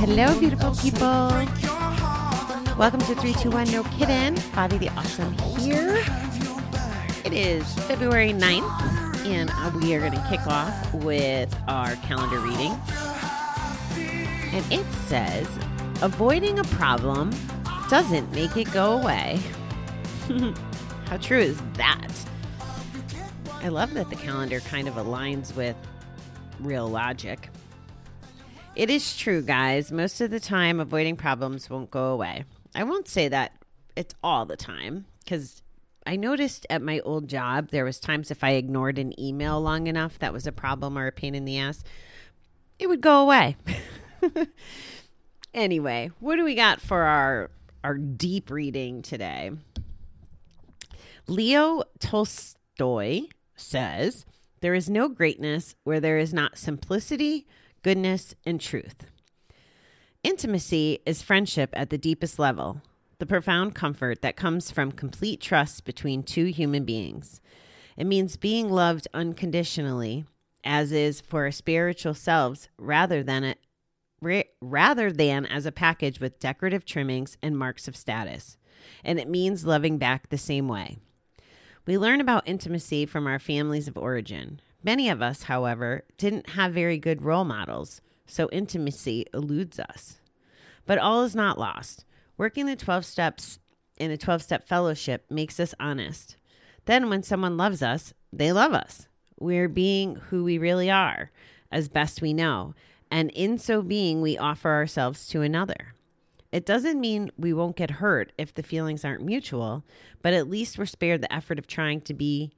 hello, beautiful people. Welcome to 321 No Kidding. Bobby the Awesome here. It is February 9th, and uh, we are going to kick off with our calendar reading. And it says, avoiding a problem doesn't make it go away. How true is that? I love that the calendar kind of aligns with real logic. It is true, guys. Most of the time, avoiding problems won't go away. I won't say that it's all the time because I noticed at my old job there was times if I ignored an email long enough that was a problem or a pain in the ass, it would go away. anyway, what do we got for our our deep reading today? Leo Tolstoy says, There is no greatness where there is not simplicity, goodness, and truth. Intimacy is friendship at the deepest level, the profound comfort that comes from complete trust between two human beings. It means being loved unconditionally, as is for our spiritual selves, rather than a, rather than as a package with decorative trimmings and marks of status. And it means loving back the same way. We learn about intimacy from our families of origin. Many of us, however, didn't have very good role models, so intimacy eludes us. But all is not lost. Working the 12 steps in a 12 step fellowship makes us honest. Then, when someone loves us, they love us. We're being who we really are, as best we know. And in so being, we offer ourselves to another. It doesn't mean we won't get hurt if the feelings aren't mutual, but at least we're spared the effort of trying to be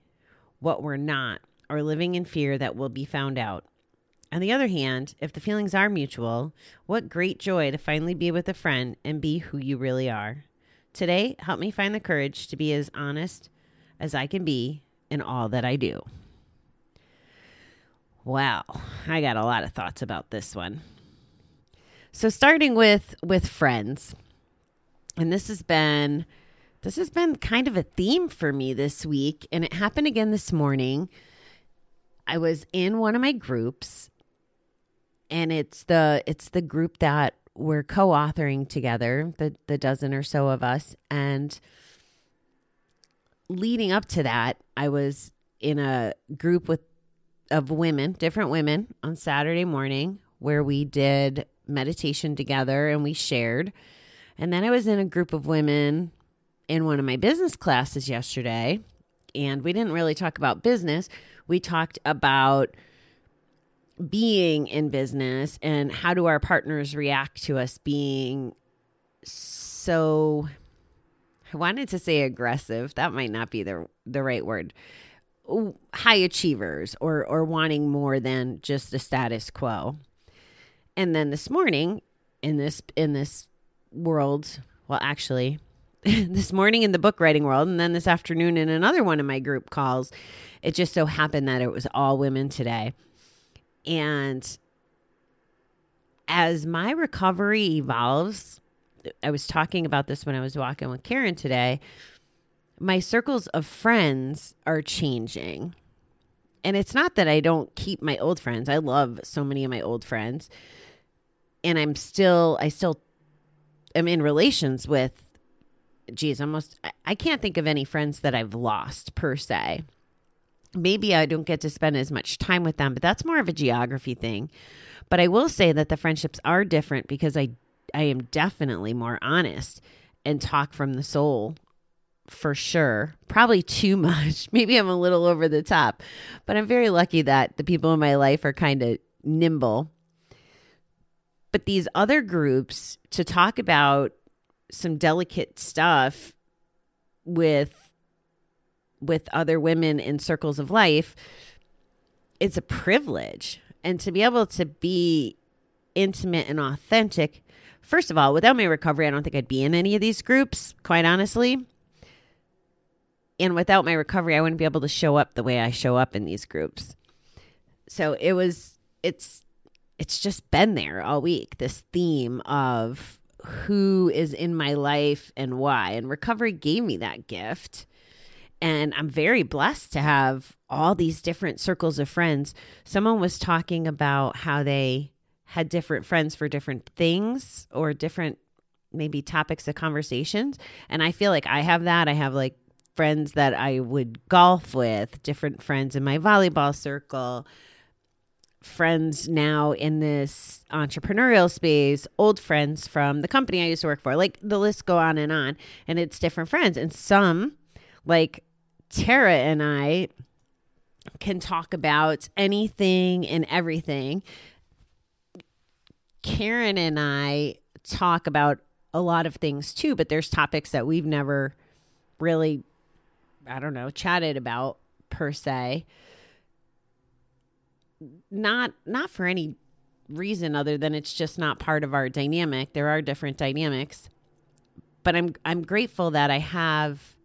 what we're not or living in fear that we'll be found out. On the other hand, if the feelings are mutual, what great joy to finally be with a friend and be who you really are. Today, help me find the courage to be as honest as I can be in all that I do. Wow, I got a lot of thoughts about this one. So starting with with friends. And this has been this has been kind of a theme for me this week and it happened again this morning. I was in one of my groups and it's the it's the group that we're co-authoring together, the the dozen or so of us and leading up to that, I was in a group with of women, different women on Saturday morning where we did meditation together and we shared. And then I was in a group of women in one of my business classes yesterday, and we didn't really talk about business. We talked about being in business and how do our partners react to us being so I wanted to say aggressive. That might not be the the right word. High achievers or or wanting more than just the status quo. And then this morning in this in this world, well actually this morning in the book writing world and then this afternoon in another one of my group calls, it just so happened that it was all women today. And as my recovery evolves, I was talking about this when I was walking with Karen today. My circles of friends are changing. And it's not that I don't keep my old friends. I love so many of my old friends and I'm still I still am in relations with geez, almost I can't think of any friends that I've lost per se. Maybe I don't get to spend as much time with them, but that's more of a geography thing. But I will say that the friendships are different because I I am definitely more honest and talk from the soul for sure. Probably too much. Maybe I'm a little over the top, but I'm very lucky that the people in my life are kind of nimble but these other groups to talk about some delicate stuff with with other women in circles of life it's a privilege. And to be able to be intimate and authentic first of all without my recovery i don't think i'd be in any of these groups quite honestly. And without my recovery i wouldn't be able to show up the way i show up in these groups. So it was it's it's just been there all week this theme of who is in my life and why. And recovery gave me that gift. And I'm very blessed to have all these different circles of friends. Someone was talking about how they had different friends for different things or different maybe topics of conversations. And I feel like I have that. I have like friends that I would golf with, different friends in my volleyball circle, friends now in this entrepreneurial space, old friends from the company I used to work for. Like the list go on and on. And it's different friends. And some, like Tara and I, can talk about anything and everything. Karen and I talk about a lot of things too, but there's topics that we've never really, I don't know, chatted about per se. Not not for any reason other than it's just not part of our dynamic. There are different dynamics. But I'm I'm grateful that I have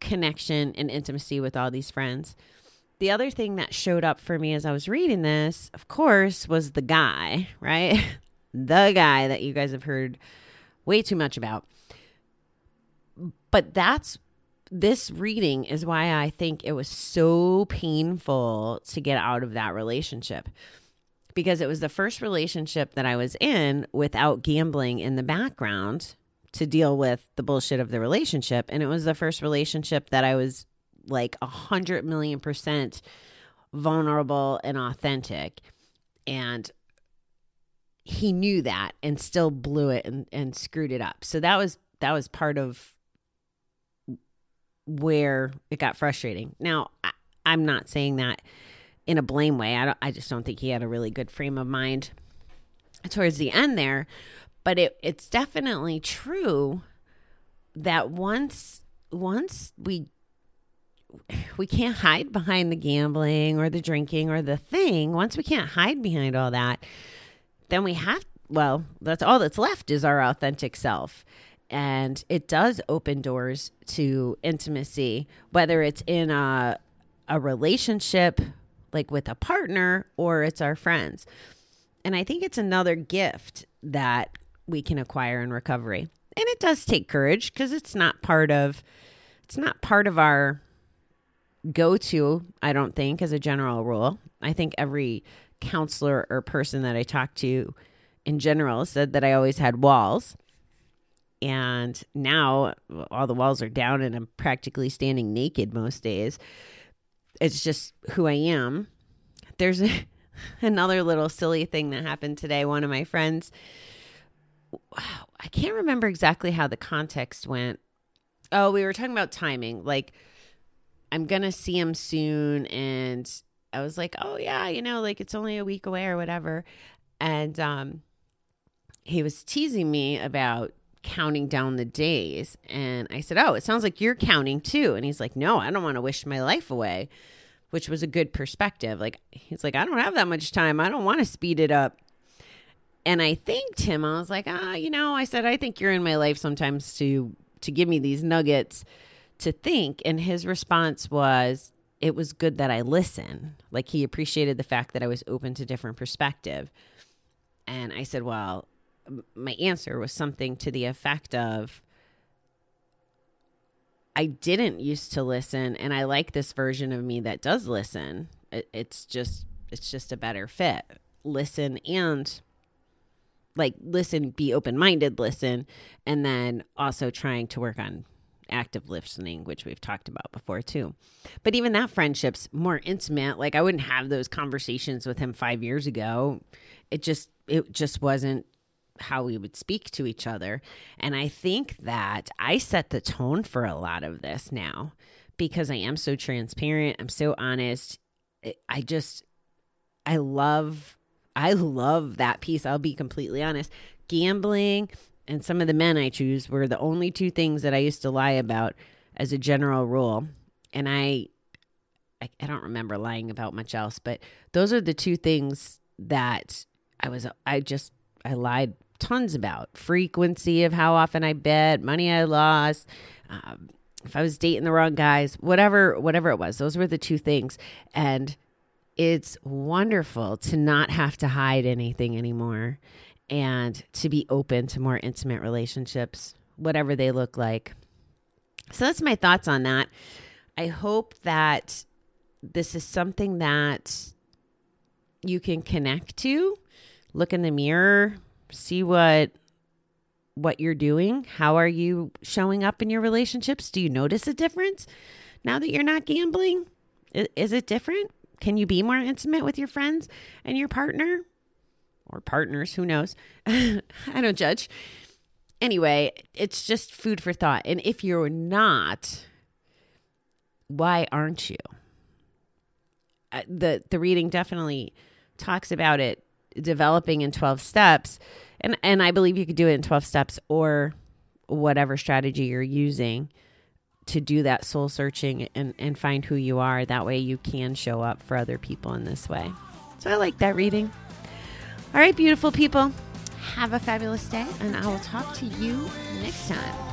connection and intimacy with all these friends. The other thing that showed up for me as I was reading this, of course, was the guy, right? the guy that you guys have heard way too much about. But that's this reading is why I think it was so painful to get out of that relationship because it was the first relationship that I was in without gambling in the background to deal with the bullshit of the relationship. And it was the first relationship that I was like a hundred million percent vulnerable and authentic. And he knew that and still blew it and, and screwed it up. So that was that was part of where it got frustrating. Now, I, I'm not saying that in a blame way. I I just don't think he had a really good frame of mind towards the end there, but it it's definitely true that once once we we can't hide behind the gambling or the drinking or the thing, once we can't hide behind all that, then we have, well, that's all that's left is our authentic self. And it does open doors to intimacy, whether it's in a, a relationship, like with a partner, or it's our friends. And I think it's another gift that we can acquire in recovery. And it does take courage because it's not part of it's not part of our go to, I don't think, as a general rule. I think every counselor or person that I talked to in general said that I always had walls. And now all the walls are down and I'm practically standing naked most days. It's just who I am. There's a, another little silly thing that happened today. One of my friends, I can't remember exactly how the context went. Oh, we were talking about timing. Like, I'm going to see him soon and I was like, "Oh yeah, you know, like it's only a week away or whatever." And um he was teasing me about counting down the days and I said, "Oh, it sounds like you're counting too." And he's like, "No, I don't want to wish my life away." Which was a good perspective. Like he's like, "I don't have that much time. I don't want to speed it up." And I thanked him. I was like, "Ah, you know, I said I think you're in my life sometimes to to give me these nuggets to think." And his response was, it was good that I listen. Like he appreciated the fact that I was open to different perspective. And I said, well, my answer was something to the effect of I didn't used to listen and I like this version of me that does listen. It, it's just it's just a better fit. Listen and like listen, be open-minded, listen and then also trying to work on active listening, which we've talked about before too. But even that friendship's more intimate. Like I wouldn't have those conversations with him five years ago. It just it just wasn't how we would speak to each other. And I think that I set the tone for a lot of this now because I am so transparent. I'm so honest. I just I love I love that piece. I'll be completely honest. Gambling and some of the men I choose were the only two things that I used to lie about as a general rule. And I, I, I don't remember lying about much else, but those are the two things that I was, I just, I lied tons about frequency of how often I bet, money I lost, um, if I was dating the wrong guys, whatever, whatever it was. Those were the two things. And it's wonderful to not have to hide anything anymore and to be open to more intimate relationships, whatever they look like. So that's my thoughts on that. I hope that this is something that you can connect to. Look in the mirror, see what what you're doing. How are you showing up in your relationships? Do you notice a difference now that you're not gambling? Is, is it different? Can you be more intimate with your friends and your partner or partners? Who knows? I don't judge. Anyway, it's just food for thought. And if you're not, why aren't you? Uh, the the reading definitely talks about it developing in 12 steps and and I believe you could do it in 12 steps or whatever strategy you're using to do that soul searching and and find who you are that way you can show up for other people in this way. So I like that reading. All right, beautiful people. Have a fabulous day and I will talk to you next time.